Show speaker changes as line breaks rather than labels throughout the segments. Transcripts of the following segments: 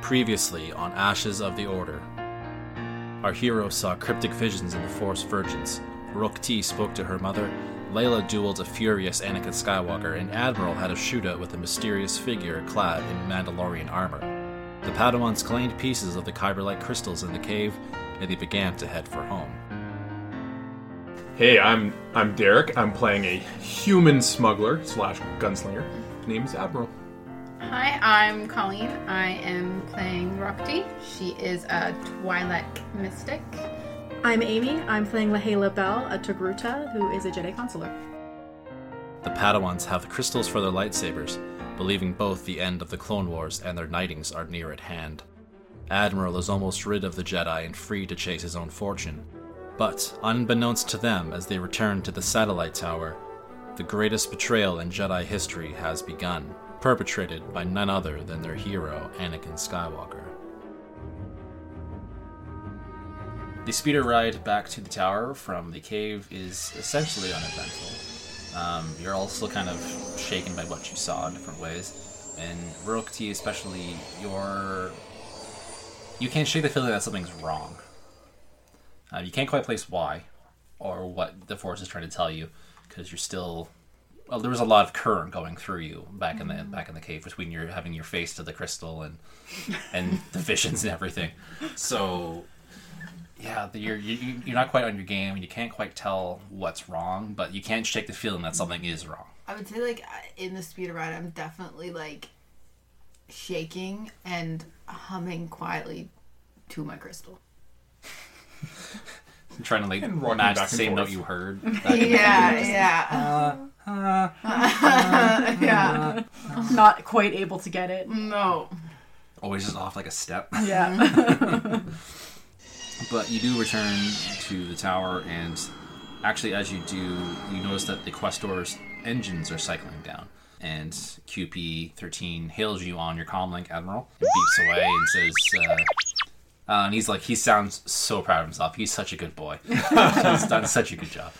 Previously on Ashes of the Order. Our hero saw cryptic visions in the Force visions. Rook T spoke to her mother. Leh'la dueled a furious Anakin Skywalker, and Admiral had a shootout with a mysterious figure clad in Mandalorian armor. The Padawans claimed pieces of the Kyberlite crystals in the cave, and they began to head for home.
Hey, I'm I'm Derek. I'm playing a human smuggler slash gunslinger. Name's Admiral.
Hi, I'm Colleen. I am playing Rok'ti. She is a Twi'lek mystic.
I'm Amy. I'm playing Leh'la Bel, a Togruta, who is a Jedi Consular.
The Padawans have the crystals for their lightsabers, believing both the end of the Clone Wars and their knightings are near at hand. Admiral is almost rid of the Jedi and free to chase his own fortune. But, unbeknownst to them as they return to the satellite tower, the greatest betrayal in Jedi history has begun, perpetrated by none other than their hero, Anakin Skywalker. The speeder ride back to the tower from the cave is essentially uneventful. Um, you're also kind of shaken by what you saw in different ways. And Rok'ti, especially, you're. You can't shake the feeling that something's wrong. Uh, you can't quite place why or what the force is trying to tell you because you're still. Well, there was a lot of current going through you back in the back in the cave between your having your face to the crystal and and the visions and everything. So yeah, the- you're you, you're not quite on your game, and you can't quite tell what's wrong, but you can't shake the feeling that something is wrong.
I would say, like, in the speeder ride, I'm definitely, like, shaking and humming quietly to my crystal.
I'm trying to like
And
match the
back and
same note you heard.
Yeah, yeah. Uh, yeah.
Not quite able to get it.
No.
Always just off like a step.
Yeah.
But you do return to the tower, and actually, as you do, you notice that the Questor's engines are cycling down. And QP 13 hails you on your comlink, Admiral, and beeps away and says, uh, uh, and he's like, he sounds so proud of himself. He's such a good boy. He's done such a good job.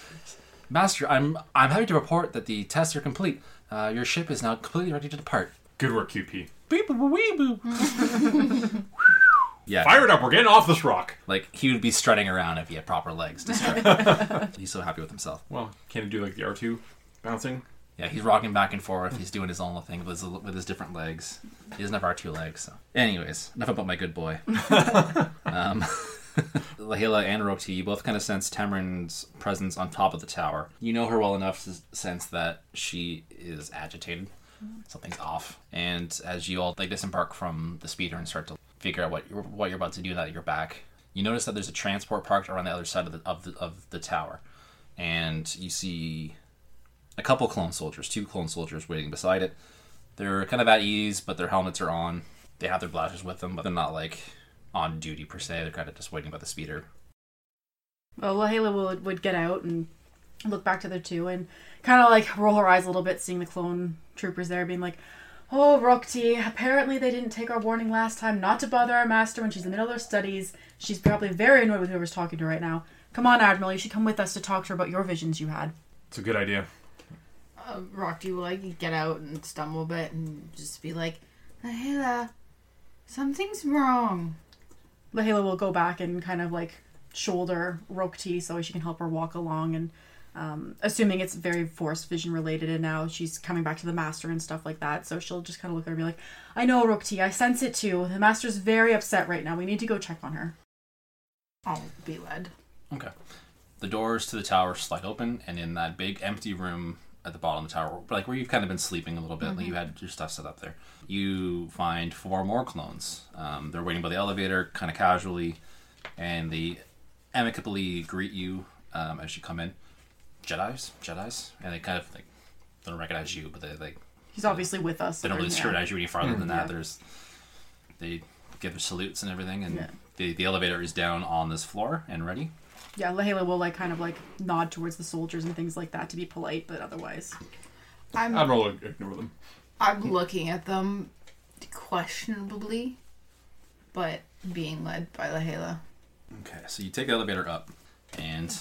Master, I'm I'm happy to report that the tests are complete. Uh, your ship is now completely ready to depart.
Good work, QP.
Beep boop wee boop. yeah,
Fire it up. We're getting off this rock.
like he would be strutting around if he had proper legs to strut. he's so happy with himself.
Well, can it do like the R two bouncing?
Yeah, he's rocking back and forth. He's doing his own little thing with his, with his different legs. He doesn't have our two legs. So, anyways, enough about my good boy. um, Leh'la and Rok'ti, you both kind of sense Temren's presence on top of the tower. You know her well enough to sense that she is agitated. Something's off. And as you all like disembark from the speeder and start to figure out what you're, what you're about to do now that you're back, you notice that there's a transport parked around the other side of the of the, of the tower, and you see a couple clone soldiers, two clone soldiers waiting beside it. They're kind of at ease, but their helmets are on. They have their blasters with them, but they're not like on duty per se. They're kind of just waiting by the speeder.
well, Leh'la would, would get out and look back to the two and kind of like roll her eyes a little bit, seeing the clone troopers there, being like, Oh, Rok'ti, apparently they didn't take our warning last time not to bother our master when she's in the middle of her studies. She's probably very annoyed with whoever's talking to her right now. Come on, Admiral, you should come with us to talk to her about your visions you had.
It's a good idea.
Uh, Rok'ti will, like, get out and stumble a bit and just be like, Leh'la, something's wrong.
Leh'la will go back and kind of like shoulder Rok'ti so she can help her walk along and um, assuming it's very force vision related and now she's coming back to the master and stuff like that so she'll just kind of look at her and be like I know Rok'ti I sense it too the master's very upset right now we need to go check on her
I'll be led.
Okay. The doors to the tower slide open, and in that big empty room at the bottom of the tower, like where you've kind of been sleeping a little bit, like you had your stuff set up there, you find four more clones. Um, they're waiting by the elevator, kind of casually, and they amicably greet you um, as you come in. Jedi's, Jedi's, and they kind of like don't recognize you, but they like
he's obviously with us
they don't really scrutinize you any farther than that.
Yeah.
There's they give their salutes and everything, and
Yeah.
the the elevator is down on this floor and ready.
Yeah Leh'la will like kind of like nod towards the soldiers and things like that to be polite but otherwise
I'm,
Admiral will ignore them.
I'm looking at them questionably, but being led by Leh'la.
Okay, so you take the elevator up, and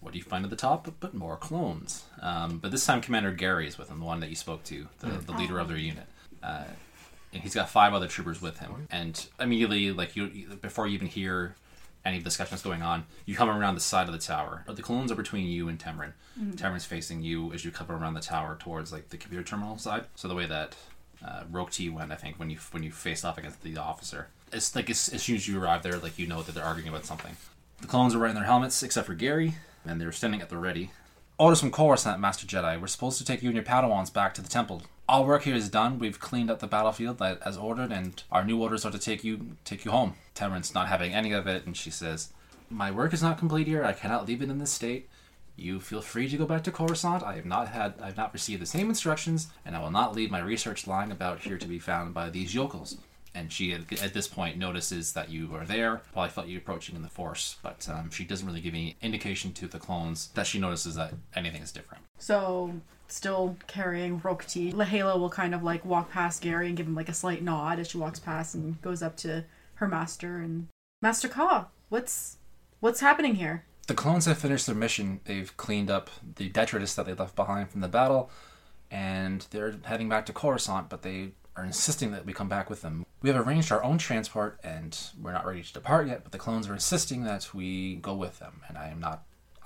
what do you find at the top? But more clones. Um, but this time, Commander Gary is with him, the one that you spoke to, the, the leader of their unit. Uh, and he's got five other troopers with him. And immediately, like you, you- before you even hear any discussions going on, you come around the side of the tower. But the clones are between you and Temren. Temren's facing you as you come around the tower towards like the computer terminal side. So the way that uh, Rok'ti went, I think, when you when you faced off against the officer, it's like as, as soon as you arrive there, like you know that they're arguing about something. The clones are wearing their helmets, except for Gary, and they're standing at the ready. Orders from Coruscant, Master Jedi. We're supposed to take you and your Padawans back to the temple. All work here is done. We've cleaned up the battlefield as ordered, and our new orders are to take you take you home. Temren's not having any of it, and she says, "My work is not complete here. I cannot leave it in this state. You feel free to go back to Coruscant. I have not had, I have not received the same instructions, and I will not leave my research lying about here to be found by these yokels." And she, at at this point, notices that you are there. Probably felt you approaching in the Force, but um, she doesn't really give any indication to the clones that she notices that anything is different.
So, still carrying Rok'ti, Leh'la will kind of like walk past Gary and give him like a slight nod as she walks past and goes up to her master and Master Ka, what's what's happening here?
The clones have finished their mission. They've cleaned up the detritus that they left behind from the battle, and they're heading back to Coruscant, but they are insisting that we come back with them. We have arranged our own transport, and we're not ready to depart yet, but the clones are insisting that we go with them, and I am not.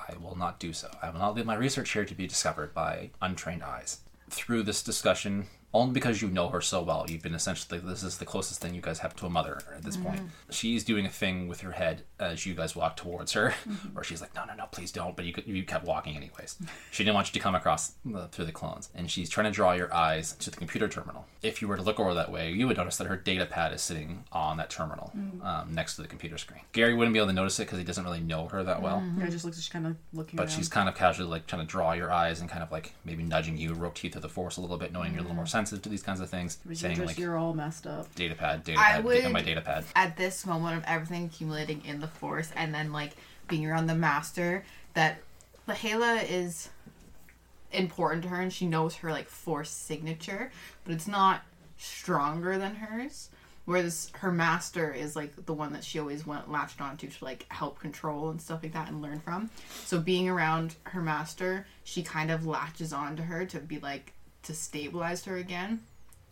I will not do so. I will not leave my research here to be discovered by untrained eyes. Through this discussion, only because you know her so well, you've been essentially this is the closest thing you guys have to a mother at this point. Mm-hmm. She's doing a thing with her head as you guys walk towards her, mm-hmm. where she's like, "No, no, no, please don't." But you you kept walking anyways. She didn't want you to come across the, through the clones, and she's trying to draw your eyes to the computer terminal. If you were to look over that way, you would notice that her data pad is sitting on that terminal mm. um, next to the computer screen. Gary wouldn't be able to notice it because he doesn't really know her that well.
Mm-hmm. Yeah, just looks she's kind of looking
But
around.
she's kind of casually like trying to draw your eyes and kind of like maybe nudging you, Rok'ti through the force a little bit, knowing you're a little more sensitive to these kinds of things.
You're
saying
just-
like
you're all messed up.
data pad, data
I
pad,
would-
da- my data pad.
at this moment of everything accumulating in the force and then like being around the master that Leh'la is important to her and she knows her like force signature but it's not stronger than hers whereas her master is like the one that she always went latched onto to like help control and stuff like that and learn from so being around her master she kind of latches onto her to be like to stabilize her again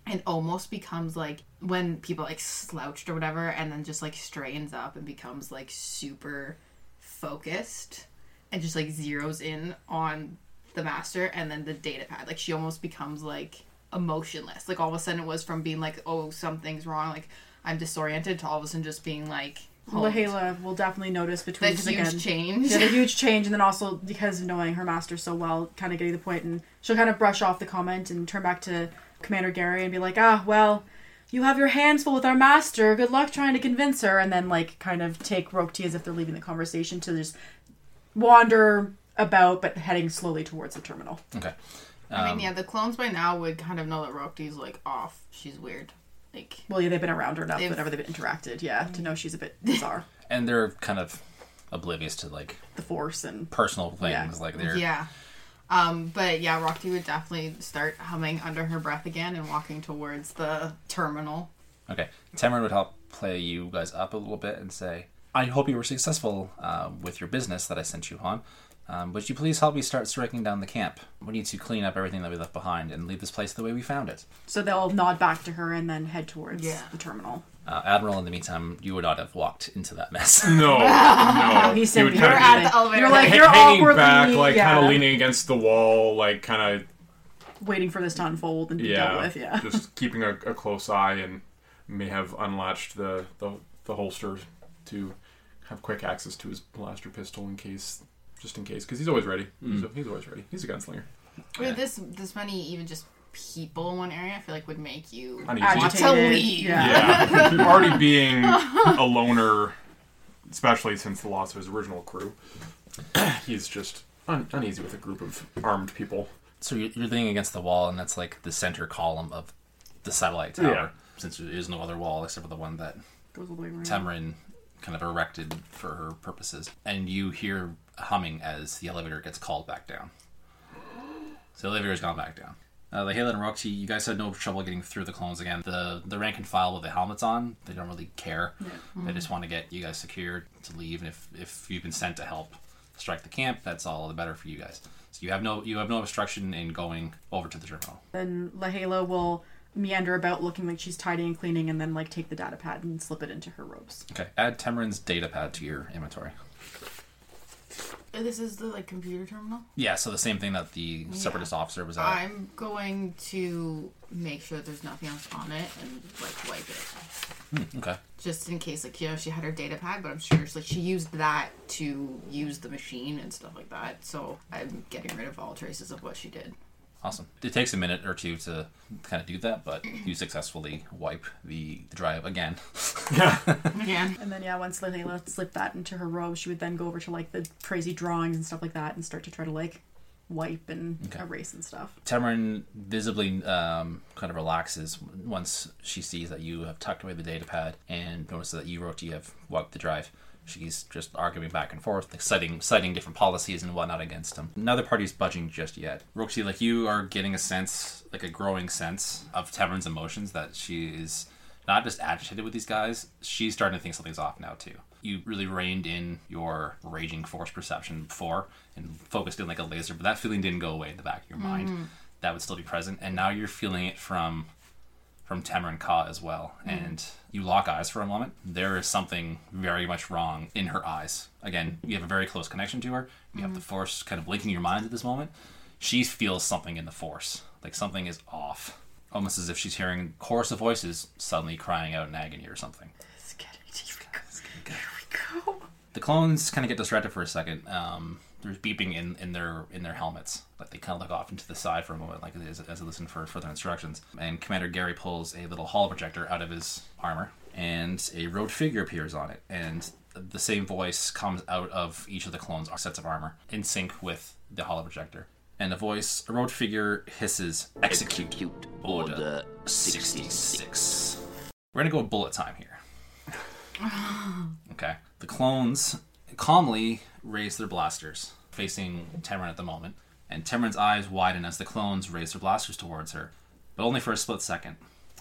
and almost becomes like when people like slouched or whatever and then just like straightens up and becomes like super focused and just like zeroes in on the master and then the data pad like she almost becomes like emotionless like all of a sudden it was from being like oh something's wrong like i'm disoriented to all of a sudden just being like.
Leh'la will definitely notice between
that
because
huge
again,
change
Yeah, the huge change, and then also because of knowing her master so well, kind of getting the point, and she'll kind of brush off the comment and turn back to Commander Gary and be like, "Ah, well, you have your hands full with our master. Good luck trying to convince her." And then like kind of take Rok'ti as if they're leaving the conversation to just wander about, but heading slowly towards the terminal.
Okay.
i
Um,
mean yeah the clones by now would kind of know that Rok'ti's like off she's weird like
Well, yeah, they've been around her enough
They've-
whenever they've interacted, yeah, to know she's a bit bizarre.
and they're kind of oblivious to like
the Force and
personal things.
Yeah.
Like they're
Yeah. Um, but yeah, Rok'ti would definitely start humming under her breath again and walking towards the terminal.
okay. Tamara would help play you guys up a little bit and say, "I hope you were successful uh, with your business that I sent you on." Um, would you please help me start striking down the camp? We need to clean up everything that we left behind and leave this place the way we found it.
so they'll nod back to her and then head towards
Yeah.
the terminal.
Uh, Admiral, in the meantime, you would not have walked into that mess.
No, no. He would
sitting
kind
We're at the elevator.
You're like,
ha-
you're
hanging
awkwardly
back, like
yeah,
kind of leaning against the wall, like kind of
waiting for this to unfold and be
yeah,
dealt with. Yeah.
just keeping a, a close eye, and may have unlatched the, the the holster to have quick access to his blaster pistol in case, just in case, because he's always ready. Hmm. He's, he's always ready. He's a gunslinger.
With this this many even just people in one area, I feel like would make you
Uneasy.
want to
Agitated,
leave.
Yeah.
Yeah, already being a loner, especially since the loss of his original crew, he's just un- uneasy with a group of armed people.
so you're, you're leaning against the wall, and that's like the center column of the satellite tower.
Yeah.
Since there is no other wall except for the one that
Goes all the way around.
Tamarin kind of erected for her purposes. And you hear humming as the elevator gets called back down. So the elevator's gone back down. Uh, the Halen and Rok'ti, you guys had no trouble getting through the clones again. The the rank and file with the helmets on, they don't really care. They just want to get you guys secured to leave, and if, if you've been sent to help strike the camp, that's all the better for you guys. So you have no you have no obstruction in going over to the terminal.
Then Leh'la will meander about looking like she's tidying and cleaning and then like take the data pad and slip it into her robes.
Okay, add Tamarin's data pad to your inventory.
This is the like computer terminal.
Yeah, so the same thing that the separatist officer was at.
I'm going to make sure there's nothing else on it and like wipe it.
Hmm, okay.
Just in case, like you know, she had her data pad, but I'm sure it's like she used that to use the machine and stuff like that. So I'm getting rid of all traces of what she did.
Awesome. It takes a minute or two to kind of do that, but you successfully wipe the, the drive again.
Yeah.
Again.
And then yeah, once Leh'la slipped that into her robe, she would then go over to like the crazy drawings and stuff like that and start to try to like wipe and
Okay.
erase and stuff.
Tamarin visibly um, kind of relaxes once she sees that you have tucked away the data pad and notices that you, Rok'ti, have wiped the drive. She's just arguing back and forth, like citing citing different policies and whatnot against him. Neither party's budging just yet. Rok'ti, like you are getting a sense, like a growing sense of Tamarin's emotions that she is not just agitated with these guys, she's starting to think something's off now too. You really reined in your raging force perception before and focused in like a laser, but that feeling didn't go away in the back of your mind. Mm. That would still be present, and now you're feeling it from from Tamarin Ka as well. And you lock eyes for a moment. There is something very much wrong in her eyes. Again, you have a very close connection to her. You have the force kind of linking your mind at this moment. She feels something in the force, like something is off. Almost as if she's hearing a chorus of voices suddenly crying out in agony or something.
It's getting Here we go.
The clones kind of get distracted for a second. Um, there's beeping in, in their in their helmets. Like they kind of look off into the side for a moment, like as, as they listen for further instructions. And Commander Gary pulls a little holo projector out of his armor, and a robed figure appears on it. And the same voice comes out of each of the clones' sets of armor, in sync with the holo projector. And the voice, a robed figure hisses, "Execute,
Execute
Order
Order
66. We're gonna go bullet time here. okay. The clones calmly raise their blasters, facing Tamarin at the moment, and Tamarin's eyes widen as the clones raise their blasters towards her, but only for a split second.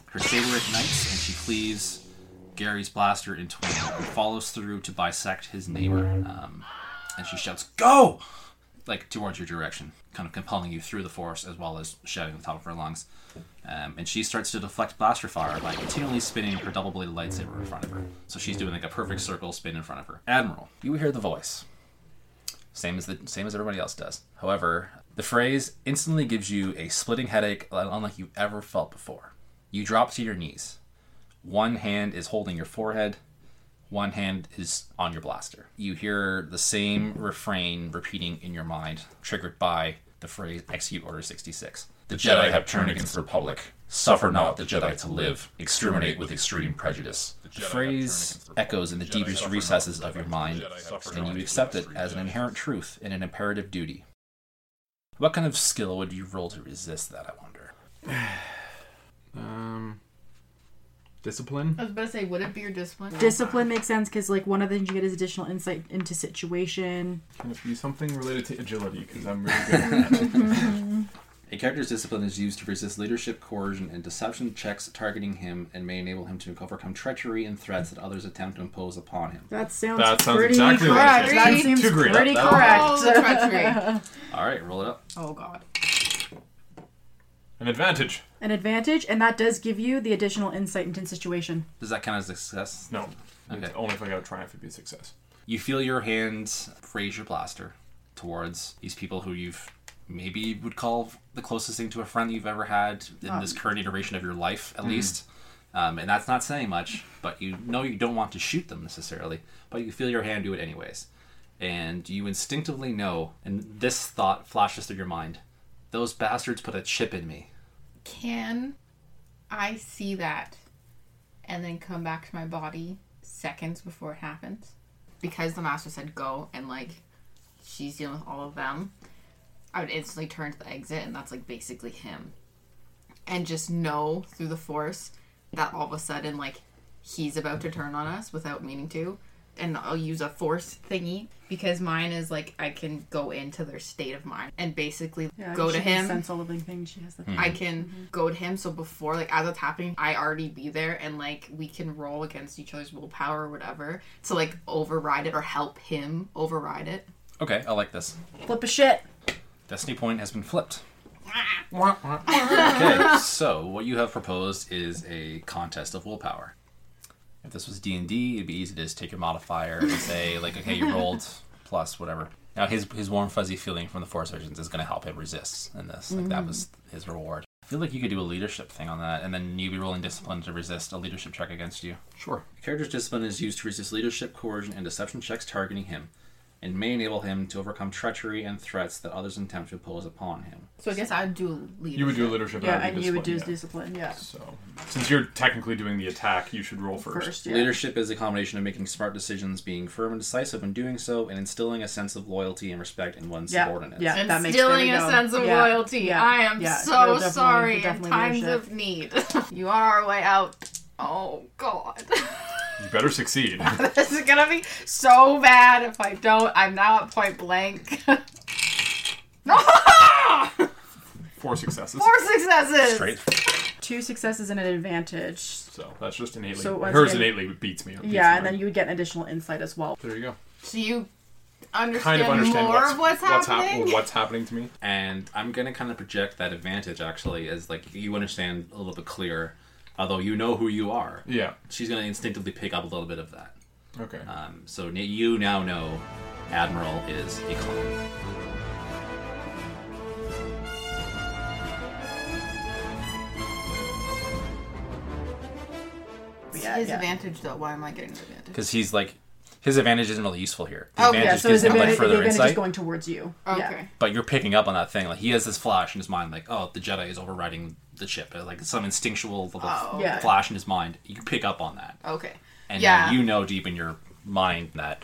Her saber ignites, and she cleaves Gary's blaster in twain and follows through to bisect his neighbor. Um, and she shouts, "Go!" like towards your direction, kind of compelling you through the force as well as shouting at the top of her lungs. Um, and she starts to deflect blaster fire by continually spinning her double-bladed lightsaber in front of her. So she's doing like a perfect circle spin in front of her. Admiral, you hear the voice, same as the same as everybody else does. However, the phrase instantly gives you a splitting headache unlike you've ever felt before. You drop to your knees. One hand is holding your forehead, one hand is on your blaster. You hear the same refrain repeating in your mind, triggered by the phrase execute order 66. The Jedi have turned against the Republic. Suffer not the Jedi to live. Exterminate with extreme prejudice. The phrase echoes in the deepest recesses of your mind, and you accept it as an inherent truth and an imperative duty. What kind of skill would you roll to resist that, I wonder?
Um, discipline.
I was about to say, would it be your discipline?
Discipline makes sense because like one of the things you get is additional insight into situation.
Can it be something related to agility? Because I'm really good at that.
A character's discipline is used to resist leadership, coercion, and deception checks targeting him and may enable him to overcome treachery and threats that others attempt to impose upon him.
That sounds,
That sounds
pretty
exactly
correct.
it.
That seems
too great.
pretty
That-
correct.
Oh.
All right, roll it up.
oh god.
An advantage.
An advantage, and that does give you the additional insight into situation.
Does that count as a success?
No.
Okay.
It's only if I got a triumph, it'd be a success.
You feel your hand raise your blaster towards these people who you've maybe would call the closest thing to a friend you've ever had in this current iteration of your life, at least. Um, and that's not saying much, but you know you don't want to shoot them necessarily, but you feel your hand do it anyways. And you instinctively know, and this thought flashes through your mind those bastards put a chip in me.
Can I see that and then come back to my body seconds before it happens? Because the master said go and like she's dealing with all of them, I would instantly turn to the exit and that's like basically him. And just know through the force that all of a sudden like he's about to turn on us without meaning to. And I'll use a force thingy because mine is like I can go into their state of mind and basically go to him.
Sense all living things. She has the. Hmm.
I can mm-hmm. go to him. So before, like, as it's happening, I already be there, and like we can roll against each other's willpower or whatever to like override it or help him override it.
Okay, I like this.
Flip a shit.
Destiny point has been flipped. Okay, so what you have proposed is a contest of willpower. If this was D and D, it'd be easy to just take your modifier and say like, okay, you rolled plus whatever. Now his his warm fuzzy feeling from the Force Visions is going to help him resist in this. Like that was mm. his reward. I feel like you could do a leadership thing on that, and then you'd be rolling discipline to resist a leadership check against you.
Sure.
The character's discipline is used to resist leadership, coercion, and deception checks targeting him, and may enable him to overcome treachery and threats that others attempt to impose upon him.
So I guess I'd do leadership.
You would do leadership.
Yeah, and
do
you would do
discipline, yeah.
discipline. Yeah.
So, since you're technically doing the attack, you should roll first.
First, yeah.
Leadership is a combination of making smart decisions, being firm and decisive in doing so, and instilling a sense of loyalty and respect in one's
Yeah,
subordinates.
yeah. that makes-
Instilling
we
a
go.
sense of
Yeah,
loyalty.
yeah,
I am
yeah.
so
definitely-
sorry
you're
in times
leadership.
of need. you are our way out. Oh God,
You better succeed.
this is gonna be so bad if I don't. I'm now at point blank.
Four successes.
Four successes.
Straight.
Two successes and an advantage.
So that's just innately.
So once
hers
again-
innately beats me. beats
Yeah,
me.
and then you would get an additional insight as well.
There you go.
So you understand,
Kind of understand
more
what's,
of what's,
what's hap-
happening.
what's happening to me.
And I'm gonna kind of project that advantage actually as like you understand a little bit clearer, although you know who you are.
Yeah.
She's gonna instinctively pick up a little bit of that.
Okay.
Um, so n- you now know Admiral is a clone.
Yeah,
His
yeah.
advantage though. Why am I getting the advantage?
Because he's like, his advantage isn't really useful here. The
Oh,
advantage
Yeah, so
gives
his
him like
advantage, the
further
advantage is going towards you.
Okay.
Yeah.
but you're picking up on that thing. Like he has this flash in his mind, like, oh, the Jedi is overriding the ship. Uh, Like some instinctual little
Oh.
Yeah.
flash in his mind. You pick up on that,
Okay.
and
Yeah.
you know deep in your mind that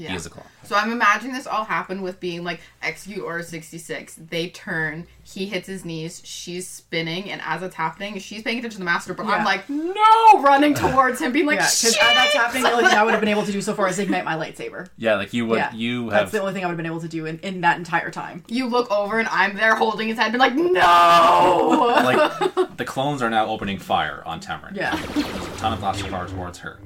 Yeah.
he is a clone.
So I'm imagining this all happened with being like execute order 66. They turn, he hits his knees, she's spinning, and as it's happening, she's paying attention to the master, but I'm like, no, running towards him, being like,
Yeah, because
shit!
that's happening. The only thing I would have been able to do so far is ignite my lightsaber.
Yeah, like you would.
yeah,
You
That's
have
the only thing I would have been able to do in, in that entire time.
You look over and I'm there holding his head, being like, no!
like the clones are now opening fire on Tamara.
Yeah.
There's a ton of blaster fire towards her.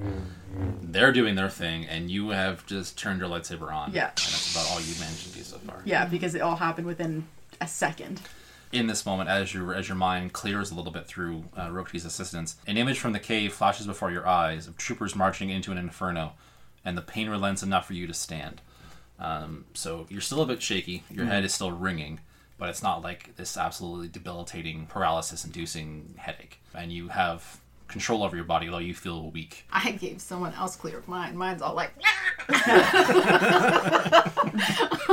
They're doing their thing, and you have just turned your lightsaber on.
Yeah.
And that's about all you've managed to do so far.
Yeah, because it all happened within a second.
in this moment, as your as your mind clears a little bit through uh, Rok'ti's assistance, an image from the cave flashes before your eyes of troopers marching into an inferno, and the pain relents enough for you to stand. Um, so you're still a bit shaky. Your head is still ringing, but it's not like this absolutely debilitating, paralysis-inducing headache. And you have control over your body, although you feel weak.
I gave someone else clear of mine. Mine's all like,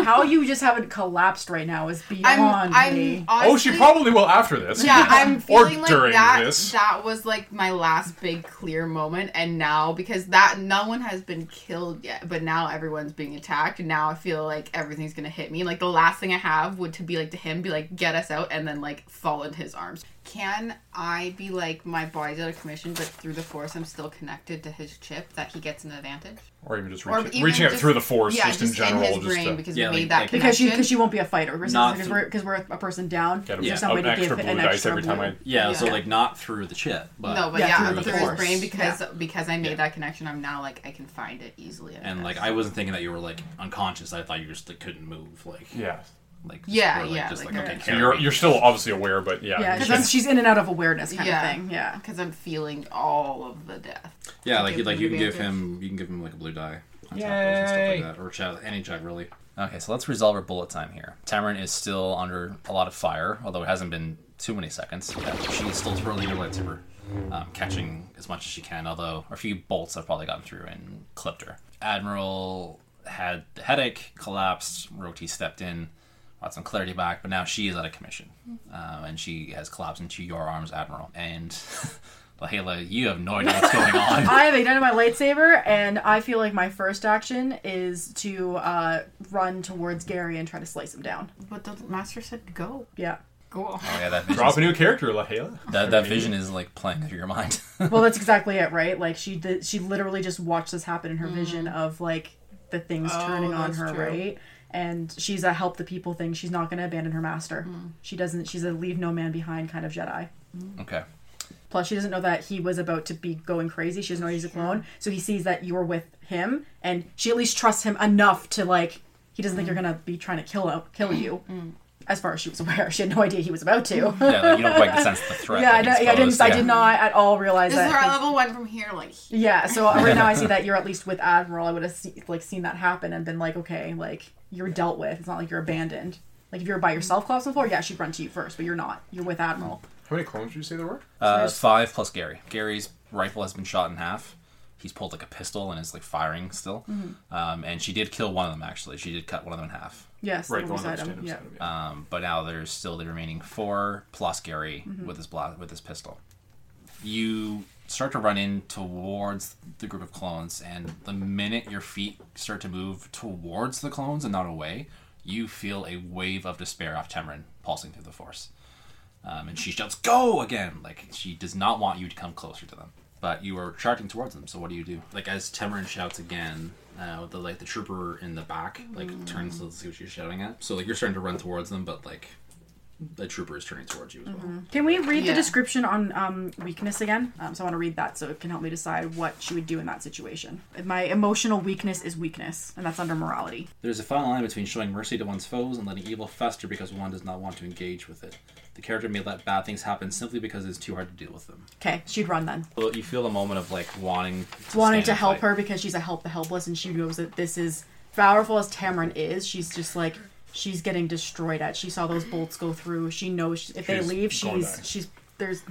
How you just haven't collapsed right now is
I'm,
beyond
I'm
me.
oh, she probably will after this.
Yeah, I'm
or
feeling like
during
that.
this.
That was like my last big clear moment, and now because that no one has been killed yet, but now everyone's being attacked, and now I feel like everything's gonna hit me. Like the last thing I have would to be like to him, be like get us out, and then like fall into his arms. Can I be like my body's out of commission, but through the force I'm still connected to his chip that he gets an advantage?
Or even just
Or
reach,
even
reaching out through the force,
yeah,
just, in general,
his
just
brain
to
because
Yeah,
we
like-
made that
like-
connection.
because you because you won't be a fighter because
Not
because we're, 'cause we're a person down.
get him
Yeah.
yeah.
somebody
an
to give
blue
an
dice
extra
every time. I.
Yeah, so like not through the chip, but
no, but
Yeah,
yeah,
through
through,
the
his brain because
Yeah.
because I made
Yeah.
that connection. I'm now like I can find it easily. I
and
guess.
like I wasn't thinking that you were like unconscious. I thought you just like couldn't move. Like
Yeah.
Like
Yeah,
were,
yeah,
just
like,
like,
yeah.
okay,
So you're you're still obviously aware, but yeah.
Yeah, because she's in and out of awareness kind
Yeah.
of thing. Yeah.
because I'm feeling all of the death.
Yeah, like you like you can give him you can give him like a blue die on tap stuff
Yay.
like that, or chat any check really. Okay, so let's resolve our bullet time here. Tamarin is still under a lot of fire, although it hasn't been too many seconds. Yeah, She's still twirling her lightsaber, um, catching as much as she can. Although a few bolts have probably gotten through and clipped her. Admiral had the headache, collapsed. Rok'ti stepped in, brought some clarity back, but now she is out of commission, um, and she has collapsed into your arms, Admiral. And Leh'la, you have no idea what's going on.
I have ignited my lightsaber, and I feel like my first action is to uh, run towards Gary and try to slice him down.
But the master said go.
Yeah.
Go.
Oh yeah, that vision.
drop a new character, Leh'la.
That, that vision is like playing through your mind.
Well, that's exactly it, right? Like she did. She literally just watched this happen in her vision of like the things
Oh,
turning on her,
true.
right? And she's a help the people thing. She's not going to abandon her master. Mm. She doesn't. She's a leave no man behind kind of Jedi. Mm.
okay.
Plus, she doesn't know that he was about to be going crazy. She doesn't know he's a clone. So he sees that you're with him, and she at least trusts him enough to like. He doesn't think you're mm. gonna be trying to kill him, kill you. as far as she was aware. She had no idea he was about to.
Yeah, like, you don't quite sense the threat.
yeah, I,
like,
know- I didn't.
exposed.
I did not at all realize
This is
that.
our
'cause-
level one from here. Like,
Yeah, so right now I see that you're at least with Admiral. I would have see, like seen that happen and been like, okay, like you're dealt with. It's not like you're abandoned. Like if you were by yourself, across the floor, yeah, she'd run to you first, but you're not. You're with Admiral.
How many clones did you say there were?
Uh,
There's-
five plus Gary. Gary's rifle has been shot in half. He's pulled like a pistol and is like firing still.
Mm-hmm.
Um, and she did kill one of them actually. She did cut one of them in half.
Yes,
Right, the one that
beside
was
him. Yeah.
beside. Yeah.
Um, but now there's still the remaining four plus Gary
Mm-hmm.
with his bla- with his pistol. You start to run in towards the group of clones, and the minute your feet start to move towards the clones and not away, you feel a wave of despair off Temren pulsing through the force. Um, and she shouts, "Go!" again. Like she does not want you to come closer to them, but you are charging towards them. So what do you do? Like as Temren shouts again, uh, the like the trooper in the back like turns to see what she's shouting at. So like you're starting to run towards them, but like the trooper is turning towards you as well.
Can we read
Yeah.
the description on um, weakness again? Um, so I want to read that so it can help me decide what she would do in that situation. My emotional weakness is weakness, and that's under morality.
There's a fine line between showing mercy to one's foes and letting evil fester because one does not want to engage with it. The character may let bad things happen simply because it's too hard to deal with them.
Okay, she'd run then.
Well, you feel a moment of like wanting to
wanting to help
fight.
her because she's a help the helpless and she knows that this is powerful as Temren is she's just like she's getting destroyed at she saw those bolts go through she knows if they leave she's she's there's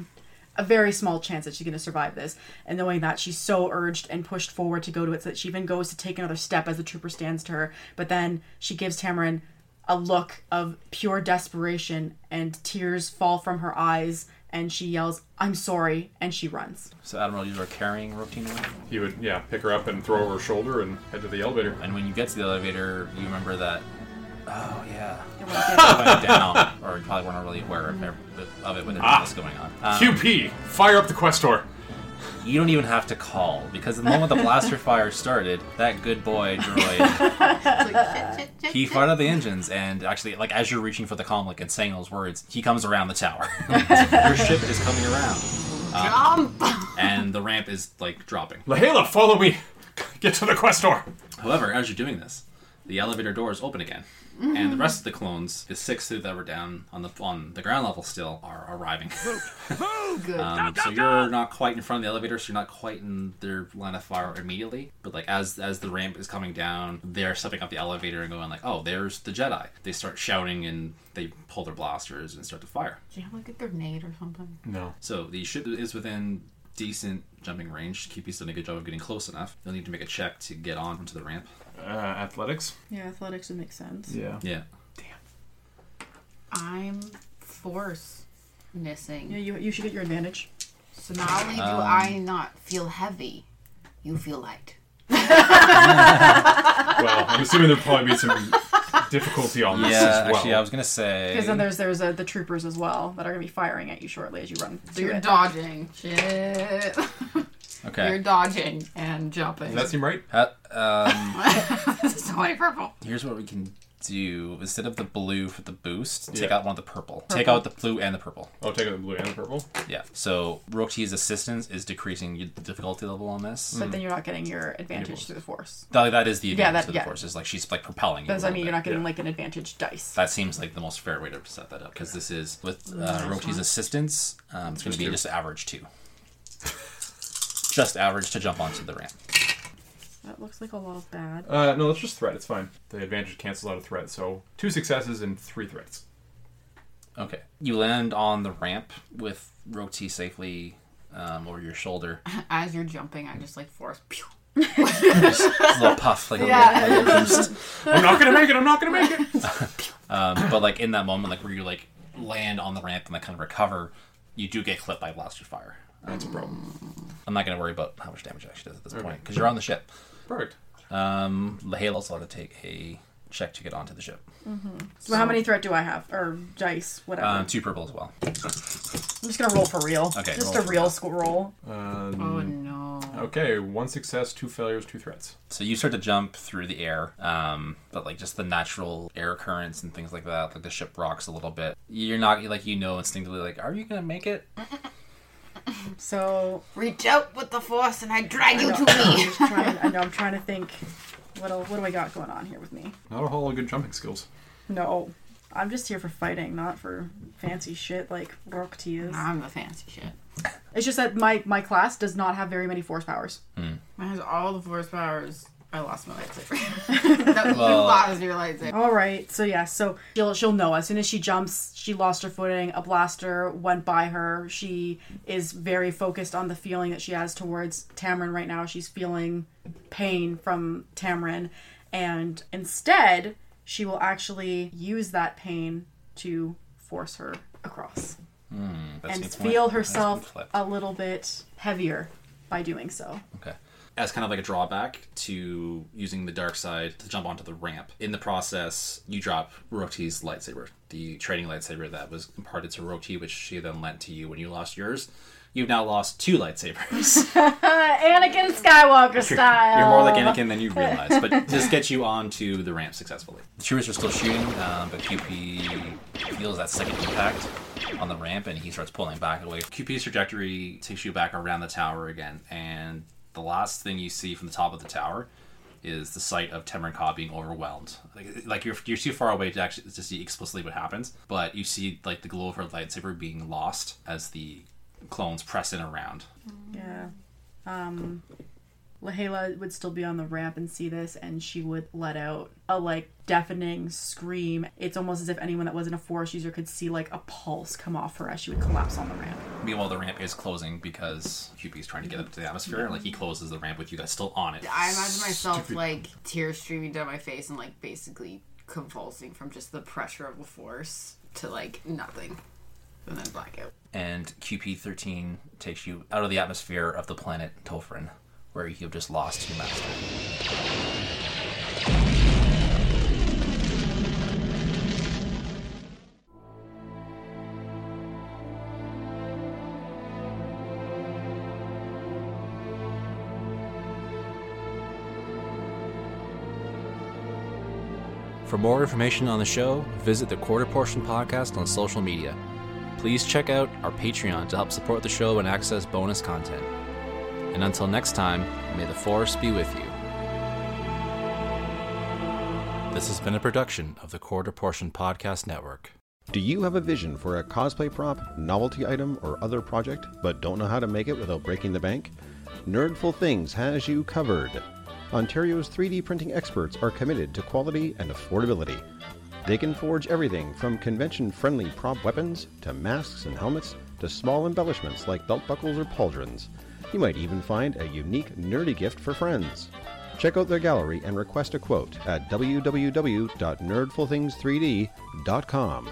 a very small chance that she's going to survive this and knowing that she's so urged and pushed forward to go to it so that she even goes to take another step as the trooper stands to her but then she gives Temren a look of pure desperation and tears fall from her eyes and she yells i'm sorry and she runs
So, Admiral, you are carrying Rotine away.
He would, yeah, pick her up and throw over her shoulder and head to the elevator.
And when you get to the elevator, you remember that. Oh yeah,
It went down.
it went down, or you probably weren't really aware of, of it when everything
Ah.
was going on. Um,
QP, fire up the Questor.
you don't even have to call because the moment the blaster fire started, that good boy droid
it's like shit, shit, shit.
he
shit.
fired up the engines, and actually, like as you're reaching for the comlink and saying those words, he comes around the tower. Your ship is coming around,
Jump!
and the ramp is like dropping.
Leh'la, follow me. Get to the Questor.
However, as you're doing this, the elevator doors open again, and the rest of the clones, the six that were down on the on the ground level still, are arriving.
Good.
Um, so you're not quite in front of the elevator, so you're not quite in their line of fire immediately. But like as as the ramp is coming down, they're stepping up the elevator and going like, "Oh, there's the Jedi." They start shouting and they pull their blasters and start to fire.
Do you have like a grenade or something?
No.
So the ship is within decent jumping range. QP's done a good job of getting close enough. You'll need to make a check to get on onto the ramp.
Uh, athletics?
Yeah, athletics would make sense.
Yeah.
Yeah. Damn.
I'm force missing.
Yeah, you, you should get your advantage.
So not only do
Um,
I not feel heavy, you feel light.
Well, I'm assuming there'll probably be some difficulty on this
Yeah,
as well.
Yeah, actually, I was gonna say.
Because then there's there's uh, the troopers as well that are gonna be firing at you shortly as you run.
So
to
you're
it.
dodging. Shit.
okay.
You're dodging and jumping.
Does that seem right?
Uh, um,
this is totally purple.
here's what we can do. Instead of the blue for the boost, take
Yeah.
out one of the purple. Take out the blue and the purple.
Oh, take out the blue and the purple.
Yeah. So Rok'ti's assistance is decreasing y- the difficulty level on this.
But then you're not getting your advantage through the force.
That, that is the
Yeah,
advantage
that-
of the
yeah.
force. Is like she's like propelling. you a
Because I
little
mean,
bit.
you're not getting
yeah.
like an advantage dice.
That seems like the most fair way to set that up because this is with uh, Rok'ti's assistance. Um, it's going to be
two.
just average two. just average to jump onto the ramp.
That looks like a lot of bad.
Uh, no, that's just threat. It's fine. The advantage cancels out a threat. So two successes and three threats.
Okay. You land on the ramp with Rok'ti safely um, over your shoulder.
As you're jumping, I just like force. Pew.
Just a little puff, like a
Yeah.
little, little boost.
I'm not gonna make it. I'm not gonna make it.
Um, but like in that moment, like where you like land on the ramp and like kind of recover, you do get clipped by blaster fire.
That's a problem.
I'm not going to worry about how much damage it actually does at this
Okay.
point because you're on the ship.
Perfect.
Um, Leh'la also ought to take a check to get onto the ship.
So how many threat do I have? Or dice, whatever.
Um, two purple as well.
I'm just gonna roll for real.
Okay,
Just
roll
a real
real.
school roll.
Um,
Oh no.
Okay, one success, two failures, two threats.
So you start to jump through the air, um, but like just the natural air currents and things like that, like the ship rocks a little bit. You're not like you know instinctively like, are you gonna make it?
So
Reach out with the force and I drag you to
know, I'm
me.
trying, I know I'm trying to think. What what do I got going on here with me?
Not a whole lot of good jumping skills.
No. I'm just here for fighting, not for fancy shit like Rok'ti is.
I'm the fancy shit.
It's just that my my class does not have very many force powers. Hmm.
Mine has all the force powers. I lost my lightsaber. no, you
Well-
lost your lightsaber.
All right, so yeah, so she'll she'll know as soon as she jumps, she lost her footing. A blaster went by her. She is very focused on the feeling that she has towards Temren right now. She's feeling pain from Temren, and instead, she will actually use that pain to force her across
That's
and
a point.
feel herself a little bit heavier by doing so.
Okay. As kind of like a drawback to using the dark side to jump onto the ramp. In the process, you drop Rok'ti's lightsaber, the trading lightsaber that was imparted to Rok'ti, which she then lent to you when you lost yours. You've now lost two lightsabers.
Anakin Skywalker style.
You're more like Anakin than you realize, but this gets you onto the ramp successfully. The troopers are still shooting, um, but QP feels that second impact on the ramp and he starts pulling back away. QP's trajectory takes you back around the tower again, and the last thing you see from the top of the tower is the sight of Temren Ka being overwhelmed. Like, like you're, you're too far away to actually to see explicitly what happens, but you see like the glow of her lightsaber being lost as the clones press in around.
Yeah. Um Leh'la would still be on the ramp and see this and she would let out a like deafening scream. It's almost as if anyone that wasn't a force user could see like a pulse come off her as she would collapse on the ramp.
Meanwhile, the ramp is closing because QP's trying to get up to the atmosphere. Like he closes the ramp with you guys still on it.
I imagine myself like tears streaming down my face and like basically convulsing from just the pressure of the force to like nothing, and then blackout.
And QP thirteen takes you out of the atmosphere of the planet Tofrin, where you have just lost your master. More information on the show, visit the Quarter Portion Podcast on social media. Please check out our Patreon to help support the show and access bonus content. And until next time, may the Force be with you. This has been a production of the Quarter Portion Podcast Network.
Do you have a vision for a cosplay prop, novelty item, or other project, but don't know how to make it without breaking the bank? Nerdful Things has you covered. Ontario's 3D printing experts are committed to quality and affordability. They can forge everything from convention friendly prop weapons to masks and helmets to small embellishments like belt buckles or pauldrons. You might even find a unique nerdy gift for friends. Check out their gallery and request a quote at www.nerdfulthings3d.com.